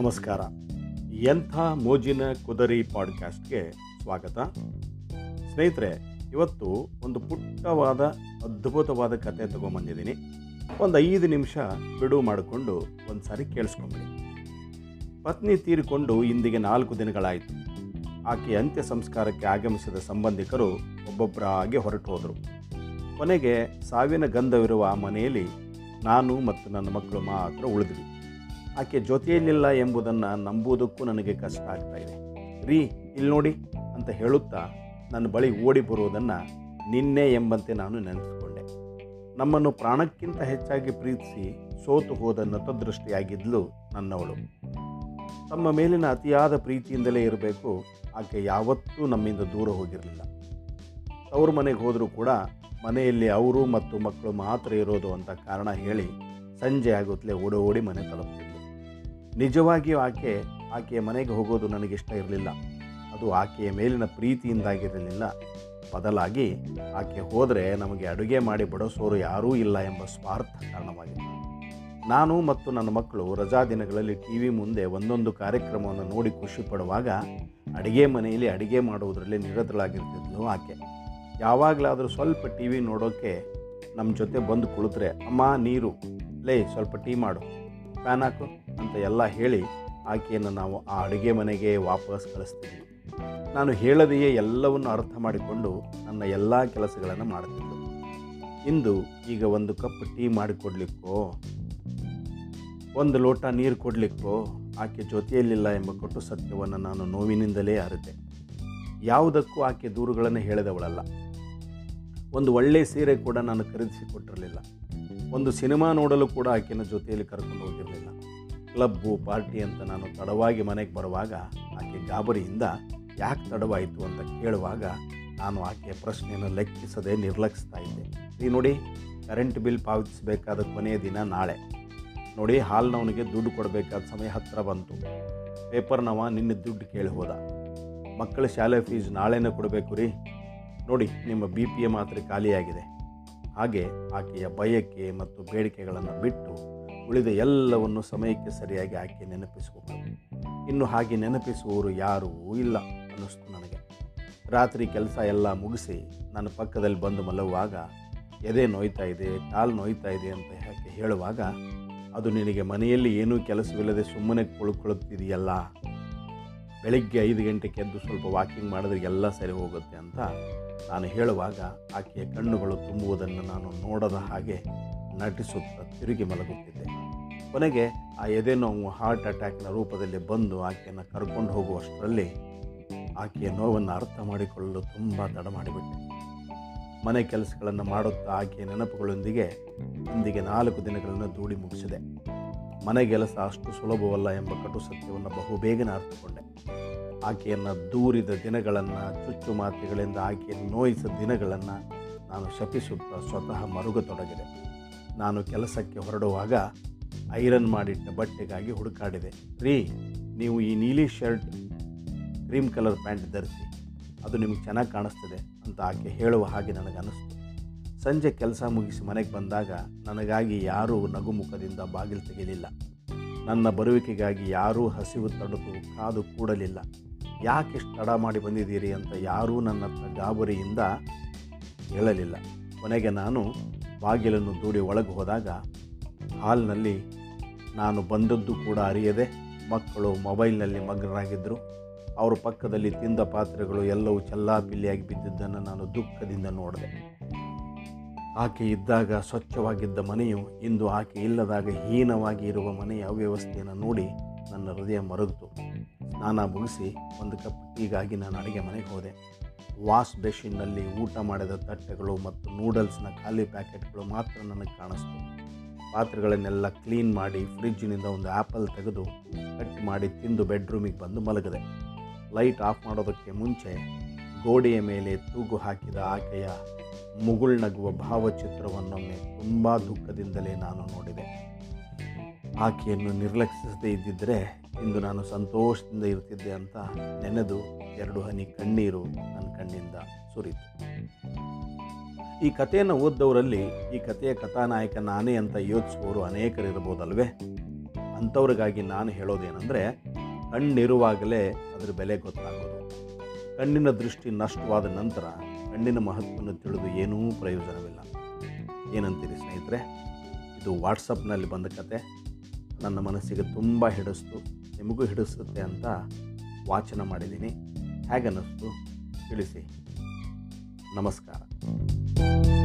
ನಮಸ್ಕಾರ. ಎಂಥ ಮೋಜಿನ ಕುದರಿ ಪಾಡ್ಕಾಸ್ಟ್ಗೆ ಸ್ವಾಗತ. ಸ್ನೇಹಿತರೆ, ಇವತ್ತು ಒಂದು ಪುಟ್ಟವಾದ, ಅದ್ಭುತವಾದ ಕತೆ ತಗೊಂಬಂದಿದ್ದೀನಿ. ಒಂದು ಐದು ನಿಮಿಷ ಬಿಡುವು ಮಾಡಿಕೊಂಡು ಒಂದು ಸಾರಿ ಕೇಳಿಸ್ಕೊಂಬಿಡಿ. ಪತ್ನಿ ತೀರಿಕೊಂಡು ಇಂದಿಗೆ ನಾಲ್ಕು ದಿನಗಳಾಯಿತು. ಆಕೆ ಅಂತ್ಯ ಸಂಸ್ಕಾರಕ್ಕೆ ಆಗಮಿಸಿದ ಸಂಬಂಧಿಕರು ಒಬ್ಬೊಬ್ಬರಾಗಿ ಹೊರಟು ಹೋದರು. ಕೊನೆಗೆ ಸಾವಿನ ಗಂಧವಿರುವ ಆ ಮನೆಯಲ್ಲಿ ನಾನು ಮತ್ತು ನನ್ನ ಮಕ್ಕಳು ಮಾತ್ರ ಉಳಿದ್ವಿ. ಆಕೆ ಜೊತೆಯಲ್ಲಿಲ್ಲ ಎಂಬುದನ್ನು ನಂಬುವುದಕ್ಕೂ ನನಗೆ ಕಷ್ಟ ಆಗ್ತಾ ಇದೆ. ರೀ ಇಲ್ಲಿ ನೋಡಿ ಅಂತ ಹೇಳುತ್ತಾ ನನ್ನ ಬಳಿ ಓಡಿ ಬರುವುದನ್ನು ನಿನ್ನೆ ಎಂಬಂತೆ ನಾನು ನೆನೆಸಿಕೊಂಡೆ. ನಮ್ಮನ್ನು ಪ್ರಾಣಕ್ಕಿಂತ ಹೆಚ್ಚಾಗಿ ಪ್ರೀತಿಸಿ ಸೋತು ಹೋದ ನತದೃಷ್ಟಿಯಾಗಿದ್ಲು ನನ್ನವಳು. ತಮ್ಮ ಮೇಲಿನ ಅತಿಯಾದ ಪ್ರೀತಿಯಿಂದಲೇ ಇರಬೇಕು, ಆಕೆ ಯಾವತ್ತೂ ನಮ್ಮಿಂದ ದೂರ ಹೋಗಿರಲಿಲ್ಲ. ತವರು ಮನೆಗೆ ಹೋದರೂ ಕೂಡ ಮನೆಯಲ್ಲಿ ಅವರು ಮತ್ತು ಮಕ್ಕಳು ಮಾತ್ರ ಇರೋದು ಅಂತ ಕಾರಣ ಹೇಳಿ ಸಂಜೆ ಆಗುತ್ತಲೇ ಓಡೋಡಿ ಓಡಿ ಮನೆ ತಲುಪ್ತಿದ್ಲು ನಿಜವಾಗಿಯೂ ಆಕೆ, ಆಕೆಯ ಮನೆಗೆ ಹೋಗೋದು ನನಗಿಷ್ಟ ಇರಲಿಲ್ಲ. ಅದು ಆಕೆಯ ಮೇಲಿನ ಪ್ರೀತಿಯಿಂದಾಗಿರಲಿಲ್ಲ. ಬದಲಾಗಿ ಆಕೆ ಹೋದರೆ ನಮಗೆ ಅಡುಗೆ ಮಾಡಿ ಬಡಿಸೋರು ಯಾರೂ ಇಲ್ಲ ಎಂಬ ಸ್ವಾರ್ಥ ಕಾರಣವಾಗಿತ್ತು. ನಾನು ಮತ್ತು ನನ್ನ ಮಕ್ಕಳು ರಜಾ ದಿನಗಳಲ್ಲಿ ಟಿ ವಿ ಮುಂದೆ ಒಂದೊಂದು ಕಾರ್ಯಕ್ರಮವನ್ನು ನೋಡಿ ಖುಷಿ ಪಡುವಾಗ ಅಡುಗೆ ಮನೆಯಲ್ಲಿ ಅಡುಗೆ ಮಾಡುವುದರಲ್ಲಿ ನಿರತಳಾಗಿರ್ತಿದ್ಲು ಆಕೆ. ಯಾವಾಗಲಾದರೂ ಸ್ವಲ್ಪ ಟಿ ವಿ ನೋಡೋಕ್ಕೆ ನಮ್ಮ ಜೊತೆ ಬಂದು ಕುಳಿತರೆ, ಅಮ್ಮ, ನೀರು. ಲೇ, ಸ್ವಲ್ಪ ಟೀ ಮಾಡು. ಫ್ಯಾನ್ ಹಾಕು ಅಂತ ಎಲ್ಲ ಹೇಳಿ ಆಕೆಯನ್ನು ನಾವು ಆ ಅಡುಗೆ ಮನೆಗೆ ವಾಪಸ್ ಕಳಿಸ್ತೀವಿ. ನಾನು ಹೇಳದೆಯೇ ಎಲ್ಲವನ್ನು ಅರ್ಥ ಮಾಡಿಕೊಂಡು ನನ್ನ ಎಲ್ಲ ಕೆಲಸಗಳನ್ನು ಮಾಡ್ತಿದ್ದೆ ಇಂದು ಈಗ ಒಂದು ಕಪ್ ಟೀ ಮಾಡಿಕೊಡ್ಲಿಕ್ಕೋ? ಒಂದು ಲೋಟ ನೀರು ಕೊಡಲಿಕ್ಕೋ? ಆಕೆ ಜೊತೆಯಲ್ಲಿಲ್ಲ ಎಂಬ ಕೊಟ್ಟು ಸತ್ಯವನ್ನು ನಾನು ನೋವಿನಿಂದಲೇ ಅರಿತೆ. ಯಾವುದಕ್ಕೂ ಆಕೆ ದೂರುಗಳನ್ನು ಹೇಳಿದವಳಲ್ಲ. ಒಂದು ಒಳ್ಳೆಯ ಸೀರೆ ಕೂಡ ನಾನು ಖರೀದಿಸಿ ಕೊಟ್ಟಿರಲಿಲ್ಲ. ಒಂದು ಸಿನಿಮಾ ನೋಡಲು ಕೂಡ ಆಕೆನ ಜೊತೆಯಲ್ಲಿ ಕರ್ಕೊಂಡು ಹೋಗಿರಲಿಲ್ಲ. ಕ್ಲಬ್ಬು, ಪಾರ್ಟಿ ಅಂತ ನಾನು ತಡವಾಗಿ ಮನೆಗೆ ಬರುವಾಗ ಆಕೆ ಗಾಬರಿಯಿಂದ ಯಾಕೆ ತಡವಾಯಿತು ಅಂತ ಕೇಳುವಾಗ ನಾನು ಆಕೆಯ ಪ್ರಶ್ನೆಯನ್ನು ಲೆಕ್ಕಿಸದೆ ನಿರ್ಲಕ್ಷಿಸ್ತಾ ಇದ್ದೆ. ಈ ನೋಡಿ, ಕರೆಂಟ್ ಬಿಲ್ ಪಾವತಿಸಬೇಕಾದ ಕೊನೆಯ ದಿನ ನಾಳೆ. ನೋಡಿ, ಹಾಲ್ನವನಿಗೆ ದುಡ್ಡು ಕೊಡಬೇಕಾದ ಸಮಯ ಹತ್ತಿರ ಬಂತು. ಪೇಪರ್ನವ ನಿನ್ನೆ ದುಡ್ಡು ಕೇಳಿ ಹೋದ. ಮಕ್ಕಳ ಶಾಲೆ ಫೀಸ್ ನಾಳೆನೇ ಕೊಡಬೇಕು ರೀ. ನೋಡಿ, ನಿಮ್ಮ ಬಿ ಪಿ ಎ ಮಾತ್ರೆ ಖಾಲಿಯಾಗಿದೆ. ಹಾಗೆ ಆಕೆಯ ಬಯಕೆ ಮತ್ತು ಬೇಡಿಕೆಗಳನ್ನು ಬಿಟ್ಟು ಉಳಿದ ಎಲ್ಲವನ್ನು ಸಮಯಕ್ಕೆ ಸರಿಯಾಗಿ ಆಕೆ ನೆನಪಿಸಿಕೊಂಡಳು. ಇನ್ನು ಹಾಗೆ ನೆನಪಿಸುವವರು ಯಾರೂ ಇಲ್ಲ ಅನ್ನಿಸ್ತು ನನಗೆ. ರಾತ್ರಿ ಕೆಲಸ ಎಲ್ಲ ಮುಗಿಸಿ ನನ್ನ ಪಕ್ಕದಲ್ಲಿ ಬಂದು ಮಲಗುವಾಗ, ಎದೆ ನೋಯ್ತಾ ಇದೆ, ಕಾಲು ನೋಯ್ತಾ ಇದೆ ಅಂತ ಹೇಳುವಾಗ, ಅದು ನಿನಗೆ ಮನೆಯಲ್ಲಿ ಏನೂ ಕೆಲಸವಿಲ್ಲದೆ ಸುಮ್ಮನೆ ಕುಳ್ಕೊಳ್ತಿದೆಯಲ್ಲ? ಬೆಳಿಗ್ಗೆ ಐದು ಗಂಟೆಗೆ ಎದ್ದು ಸ್ವಲ್ಪ ವಾಕಿಂಗ್ ಮಾಡಿದ್ರೆ ಎಲ್ಲ ಸರಿ ಹೋಗುತ್ತೆ ಅಂತ ನಾನು ಹೇಳುವಾಗ ಆಕೆಯ ಕಣ್ಣುಗಳು ತುಂಬುವುದನ್ನು ನಾನು ನೋಡದ ಹಾಗೆ ನಟಿಸುತ್ತಾ ತಿರುಗಿ ಮಲಗುತ್ತಿದ್ದೆ. ಕೊನೆಗೆ ಆ ಎದೆ ನೋವು ಹಾರ್ಟ್ ಅಟ್ಯಾಕ್ನ ರೂಪದಲ್ಲಿ ಬಂದು ಆಕೆಯನ್ನು ಕರ್ಕೊಂಡು ಹೋಗುವಷ್ಟರಲ್ಲಿ ಆಕೆಯ ನೋವನ್ನು ಅರ್ಥ ಮಾಡಿಕೊಳ್ಳಲು ತುಂಬ ತಡ ಮಾಡಿಬಿಟ್ಟೆ. ಮನೆ ಕೆಲಸಗಳನ್ನು ಮಾಡುತ್ತಾ ಆಕೆಯ ನೆನಪುಗಳೊಂದಿಗೆ ಇಂದಿಗೆ ನಾಲ್ಕು ದಿನಗಳನ್ನು ದೂಡಿ ಮುಗಿಸಿದೆ. ಮನೆ ಕೆಲಸ ಅಷ್ಟು ಸುಲಭವಲ್ಲ ಎಂಬ ಕಟು ಸತ್ಯವನ್ನು ಬಹುಬೇಗನೆ ಅರ್ಥಕೊಂಡೆ ಆಕೆಯನ್ನು ದೂರಿದ ದಿನಗಳನ್ನು ಚುಚ್ಚು ಮಾತುಗಳಿಂದ ಆಕೆಯನ್ನು ನೋಯಿಸಿದ ದಿನಗಳನ್ನು ನಾನು ಶಪಿಸುತ್ತಾ ಸ್ವತಃ ಮರುಗತೊಡಗಿದೆ. ನಾನು ಕೆಲಸಕ್ಕೆ ಹೊರಡುವಾಗ ಐರನ್ ಮಾಡಿಟ್ಟ ಬಟ್ಟೆಗಾಗಿ ಹುಡುಕಾಡಿದೆ. ರೀ, ನೀವು ಈ ನೀಲಿ ಶರ್ಟ್, ಕ್ರೀಮ್ ಕಲರ್ ಪ್ಯಾಂಟ್ ಧರಿಸಿ, ಅದು ನಿಮಗೆ ಚೆನ್ನಾಗಿ ಕಾಣಿಸ್ತದೆ ಅಂತ ಆಕೆ ಹೇಳುವ ಹಾಗೆ ನನಗನ್ನಿಸ್ತು. ಸಂಜೆ ಕೆಲಸ ಮುಗಿಸಿ ಮನೆಗೆ ಬಂದಾಗ ನನಗಾಗಿ ಯಾರೂ ನಗುಮುಖದಿಂದ ಬಾಗಿಲು ತೆಗೆಯಲಿಲ್ಲ. ನನ್ನ ಬರುವಿಕೆಗಾಗಿ ಯಾರೂ ಹಸಿವು ತಡೆದು ಕಾದು ಕೂಡಲಿಲ್ಲ. ಯಾಕೆಷ್ಟು ತಡ ಮಾಡಿ ಬಂದಿದ್ದೀರಿ ಅಂತ ಯಾರೂ ನನ್ನ ಗಾಬರಿಯಿಂದ ಹೇಳಲಿಲ್ಲ. ಕೊನೆಗೆ ನಾನು ಬಾಗಿಲನ್ನು ದೂಡಿ ಒಳಗೆ ಹೋದಾಗ ಹಾಲ್ನಲ್ಲಿ ನಾನು ಬಂದದ್ದು ಕೂಡ ಅರಿಯದೆ ಮಕ್ಕಳು ಮೊಬೈಲ್ನಲ್ಲಿ ಮಗ್ನರಾಗಿದ್ದರು ಅವರ ಪಕ್ಕದಲ್ಲಿ ತಿಂದ ಪಾತ್ರೆಗಳು ಎಲ್ಲವೂ ಚೆಲ್ಲಾಪಿಲ್ಲಿಯಾಗಿ ಬಿದ್ದಿದ್ದನ್ನು ನಾನು ದುಃಖದಿಂದ ನೋಡಿದೆ. ಆಕೆ ಇದ್ದಾಗ ಸ್ವಚ್ಛವಾಗಿದ್ದ ಮನೆಯು ಇಂದು ಆಕೆ ಇಲ್ಲದಾಗ ಹೀನವಾಗಿ ಇರುವ ಮನೆಯ ಅವ್ಯವಸ್ಥೆಯನ್ನು ನೋಡಿ ನನ್ನ ಹೃದಯ ಮರುಗಿತು. ಸ್ನಾನ ಮುಗಿಸಿ ಒಂದು ಕಪ್ ಹೀಗಾಗಿ ನಾನು ಅಡುಗೆ ಮನೆಗೆ ಹೋದೆ. ವಾಶ್ ಬೇಸಿನ್ನಲ್ಲಿ ಊಟ ಮಾಡಿದ ತಟ್ಟೆಗಳು ಮತ್ತು ನೂಡಲ್ಸ್ನ ಖಾಲಿ ಪ್ಯಾಕೆಟ್ಗಳು ಮಾತ್ರ ನನಗೆ ಕಾಣಿಸ್ತು. ಪಾತ್ರೆಗಳನ್ನೆಲ್ಲ ಕ್ಲೀನ್ ಮಾಡಿ ಫ್ರಿಜ್ಜಿನಿಂದ ಒಂದು ಆ್ಯಪಲ್ ತೆಗೆದು ಕಟ್ ಮಾಡಿ ತಿಂದು ಬೆಡ್ರೂಮಿಗೆ ಬಂದು ಮಲಗಿದೆ. ಲೈಟ್ ಆಫ್ ಮಾಡೋದಕ್ಕೆ ಮುಂಚೆ ಗೋಡೆಯ ಮೇಲೆ ತೂಗು ಹಾಕಿದ ಆಕೆಯ ಮುಗುಳ್ನಗುವ ಭಾವಚಿತ್ರವನ್ನೊಮ್ಮೆ ತುಂಬ ದುಃಖದಿಂದಲೇ ನಾನು ನೋಡಿದೆ. ಆಕೆಯನ್ನು ನಿರ್ಲಕ್ಷಿಸದೇ ಇದ್ದಿದ್ದರೆ ಇಂದು ನಾನು ಸಂತೋಷದಿಂದ ಇರ್ತಿದ್ದೆ ಅಂತ ನೆನೆದು ಎರಡು ಹನಿ ಕಣ್ಣೀರು ನನ್ನ ಕಣ್ಣಿಂದ ಸುರಿತು. ಈ ಕಥೆಯನ್ನು ಓದ್ದವರಲ್ಲಿ ಈ ಕಥೆಯ ಕಥಾನಾಯಕ ನಾನೇ ಅಂತ ಯೋಚಿಸುವವರು ಅನೇಕರಿರ್ಬೋದಲ್ವೇ ಅಂಥವ್ರಿಗಾಗಿ ನಾನು ಹೇಳೋದೇನೆಂದರೆ, ಕಣ್ಣಿರುವಾಗಲೇ ಅದರ ಬೆಲೆ ಗೊತ್ತಾಗೋದು. ಕಣ್ಣಿನ ದೃಷ್ಟಿ ನಷ್ಟವಾದ ನಂತರ ಕಣ್ಣಿನ ಮಹತ್ವವನ್ನು ತಿಳಿದು ಏನೂ ಪ್ರಯೋಜನವಿಲ್ಲ. ಏನಂತೀರಿ ಸ್ನೇಹಿತರೆ? ಇದು ವಾಟ್ಸಪ್ನಲ್ಲಿ ಬಂದ ಕತೆ. ನನ್ನ ಮನಸ್ಸಿಗೆ ತುಂಬ ಹಿಡಿಸ್ತು. ನಿಮಗೂ ಹಿಡಿಸುತ್ತೆ ಅಂತ ವಾಚನ ಮಾಡಿದ್ದೀನಿ. ಹೇಗನ್ನಿಸ್ತು? ತಿಳಿಸಿ. ನಮಸ್ಕಾರ.